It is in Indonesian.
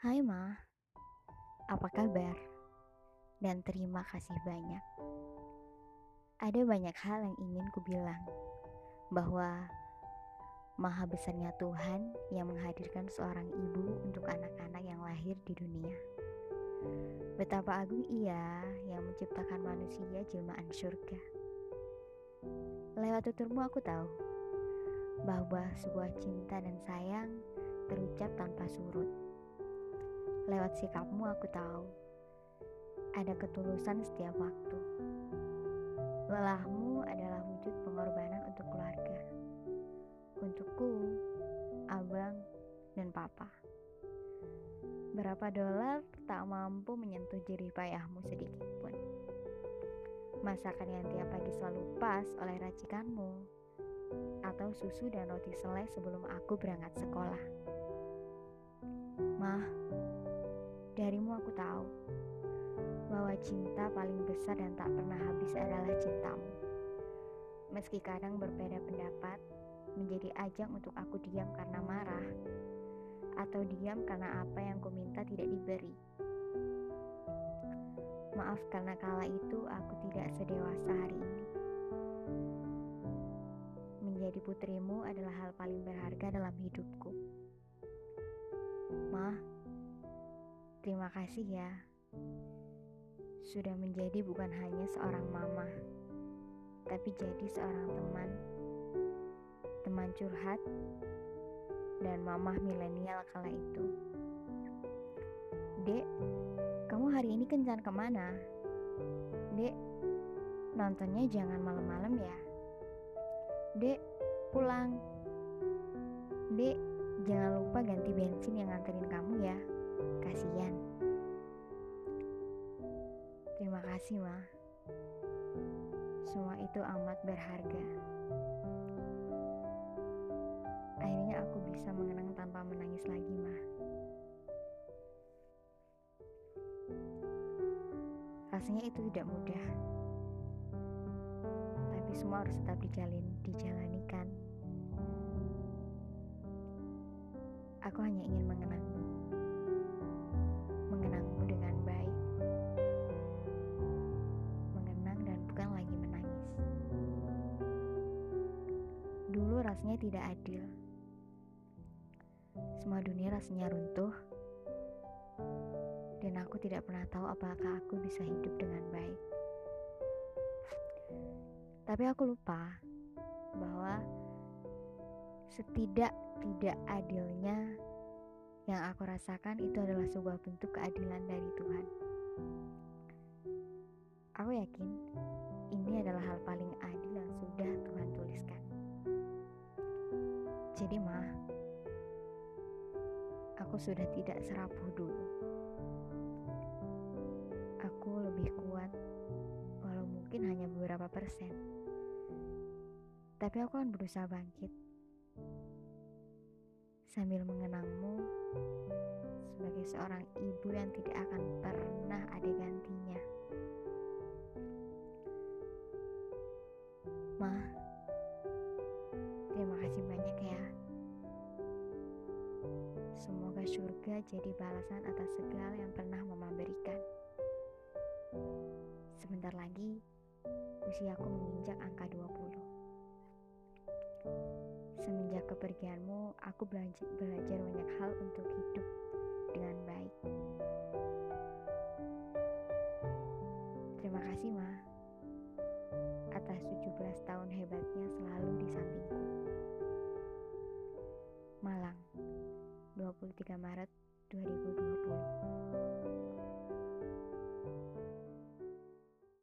Hai Ma, apa kabar? Dan terima kasih banyak. Ada banyak hal yang ingin ku bilang bahwa maha besarnya Tuhan yang menghadirkan seorang ibu untuk anak-anak yang lahir di dunia. Betapa agung ia yang menciptakan manusia jelmaan surga. Lewat tuturmu aku tahu bahwa sebuah cinta dan sayang terucap tanpa surut. Lewat sikapmu aku tahu ada ketulusan setiap waktu. Lelahmu adalah wujud pengorbanan untuk keluarga. Untukku, abang, dan papa. Berapa dolar tak mampu menyentuh jerih payahmu sedikit pun. Masakan yang tiap pagi selalu pas oleh racikanmu, atau susu dan roti selai sebelum aku berangkat sekolah. Mah, darimu aku tahu bahwa cinta paling besar dan tak pernah habis adalah cintamu. Meski kadang berbeda pendapat, menjadi ajang untuk aku diam karena marah, atau diam karena apa yang kuminta tidak diberi. Maaf karena kala itu aku tidak sedewasa hari ini. Menjadi putrimu adalah hal paling berharga dalam hidupku. Terima kasih ya sudah menjadi bukan hanya seorang mama, tapi jadi seorang teman, teman curhat, dan mamah milenial kala itu. Dek, kamu hari ini kencan ke mana? Dek, nontonnya jangan malam-malam ya. Dek, pulang. Dek, jangan lupa ganti bensin yang nganterin kamu ya. Kasian. Terima kasih, Ma. Semua itu amat berharga. Akhirnya aku bisa mengenang tanpa menangis lagi, Ma. Rasanya itu tidak mudah. Tapi semua harus tetap dijalin, dijalani kan. Aku hanya ingin mengenangmu. Rasanya tidak adil. Semua dunia rasanya runtuh. Dan aku tidak pernah tahu apakah aku bisa hidup dengan baik. Tapi aku lupa bahwa setidak-tidak adilnya yang aku rasakan itu adalah sebuah bentuk keadilan dari Tuhan. Aku yakin ini adalah hal paling sudah tidak serapuh dulu. Aku lebih kuat, walau mungkin hanya beberapa persen. Tapi aku akan berusaha bangkit sambil mengenangmu sebagai seorang ibu yang tidak akan pernah ada surga jadi balasan atas segala yang pernah Mama berikan. Sebentar lagi, usiaku menginjak angka 20. Semenjak kepergianmu, aku belajar, belajar banyak hal untuk hidup dengan baik. Terima kasih, Ma, atas 17 tahun hebatnya selalu di sampingku. Malang, 23 Maret 2020.